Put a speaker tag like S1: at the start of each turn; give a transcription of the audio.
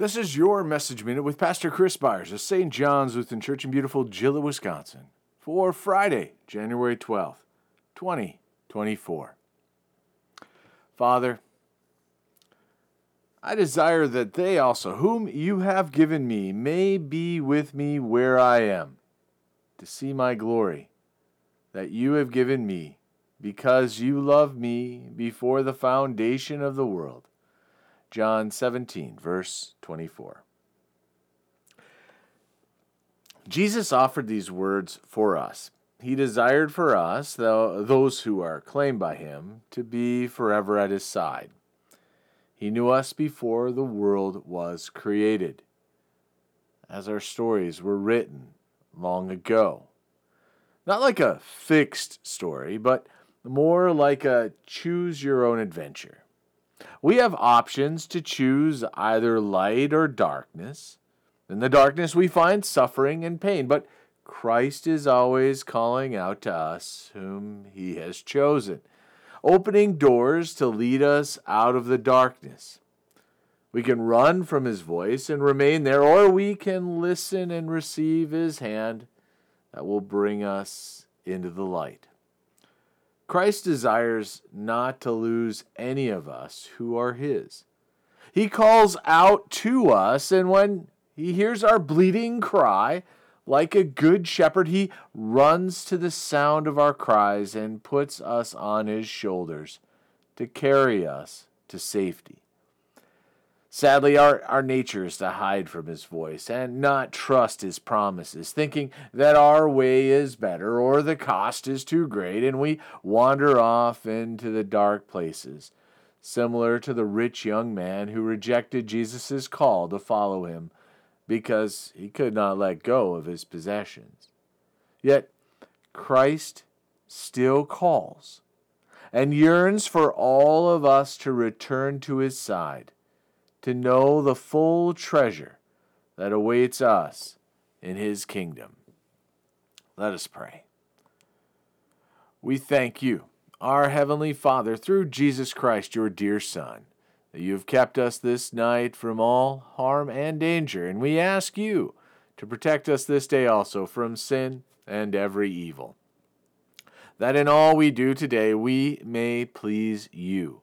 S1: This is your Message Minute with Pastor Chris Byars of St. John's Lutheran Church in beautiful Gillett, Wisconsin, for Friday, January 12th, 2024. Father, I desire that they also, whom you have given me, may be with me where I am, to see my glory that you have given me, because you loved me before the foundation of the world. John 17, verse 24. Jesus offered these words for us. He desired for us, those who are claimed by him, to be forever at his side. He knew us before the world was created, as our stories were written long ago. Not like a fixed story, but more like a choose your own adventure. We have options to choose either light or darkness. In the darkness, we find suffering and pain, but Christ is always calling out to us whom He has chosen, opening doors to lead us out of the darkness. We can run from His voice and remain there, or we can listen and receive His hand that will bring us into the light. Christ desires not to lose any of us who are His. He calls out to us, and when He hears our bleeding cry, like a good shepherd, He runs to the sound of our cries and puts us on His shoulders to carry us to safety. Sadly, our, our nature is to hide from his voice and not trust his promises, thinking that our way is better or the cost is too great, and we wander off into the dark places, similar to the rich young man who rejected Jesus' call to follow him because he could not let go of his possessions. Yet, Christ still calls and yearns for all of us to return to his side to know the full treasure that awaits us in His kingdom. Let us pray. We thank you, our Heavenly Father, through Jesus Christ, your dear Son, that you have kept us this night from all harm and danger, and we ask you to protect us this day also from sin and every evil. That in all we do today we may please you